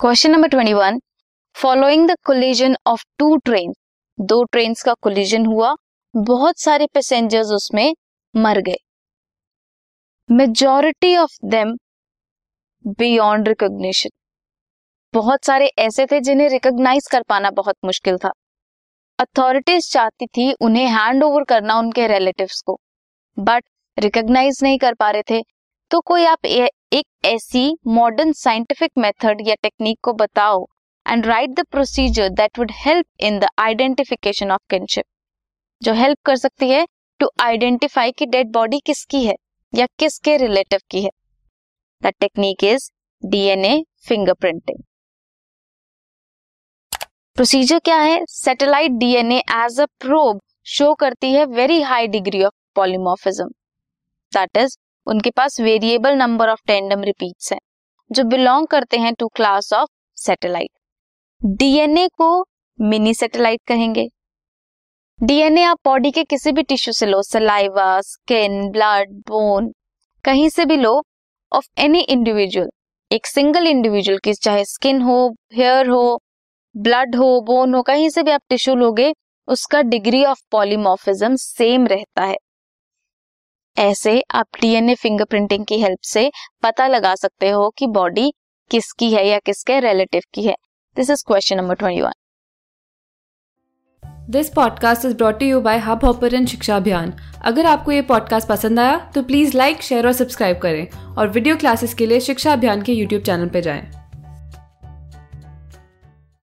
Question number twenty one following the collision of two train दो train का collision हुआ, बहुत सारे पैसेंजर्स उसमें मर गए। Majority of them beyond recognition बहुत सारे ऐसे थे जिन्हें रिकॉग्नाइज कर पाना बहुत मुश्किल था। अथॉरिटीज चाहती थी उन्हें हैंड ओवर करना उनके रिलेटिव्स को बट रिकॉग्नाइज नहीं कर पा रहे थे। तो कोई आप ए, एक ऐसी मॉडर्न साइंटिफिक मेथड या टेक्निक को बताओ and write the procedure that would help in the identification of kinship जो हेल्प कर सकती है टू आइडेंटिफाई कि डेड बॉडी किसकी है या किसके रिलेटिव की है। The technique is DNA fingerprinting procedure क्या है? Satellite DNA as a probe show करती है very high degree of polymorphism that is उनके पास variable number of tandem repeats हैं, जो बिलोंग करते हैं to class of satellite DNA को मिनी सैटेलाइट कहेंगे। डीएनए आप बॉडी के किसी भी टिश्यू से लो सलाइवा स्किन ब्लड बोन कहीं से भी लो ऑफ़ एनी इंडिविजुअल एक सिंगल इंडिविजुअल की, चाहे स्किन हो हेयर हो ब्लड हो बोन हो, कहीं से भी आप टिश्यू लोगे, उसका डिग्री ऑफ़ पॉलीमॉर्फिज्म सेम रहता है। ऐसे आप डीएनए फिंगरप्रिंटिंग की हेल्प से पता लगा सकते हो कि बॉडी किसकी है या किसके रिलेटिव की है। This is question number twenty one this podcast is brought you by hub hopper शिक्षा अभियान अगर आपको ये पॉडकास्ट पसंद आया तो प्लीज़ लाइक शेयर और सब्सक्राइब करें और वीडियो क्लासेस के लिए शिक्षा अभियान के यूट्यूब चैनल पर जाएँ।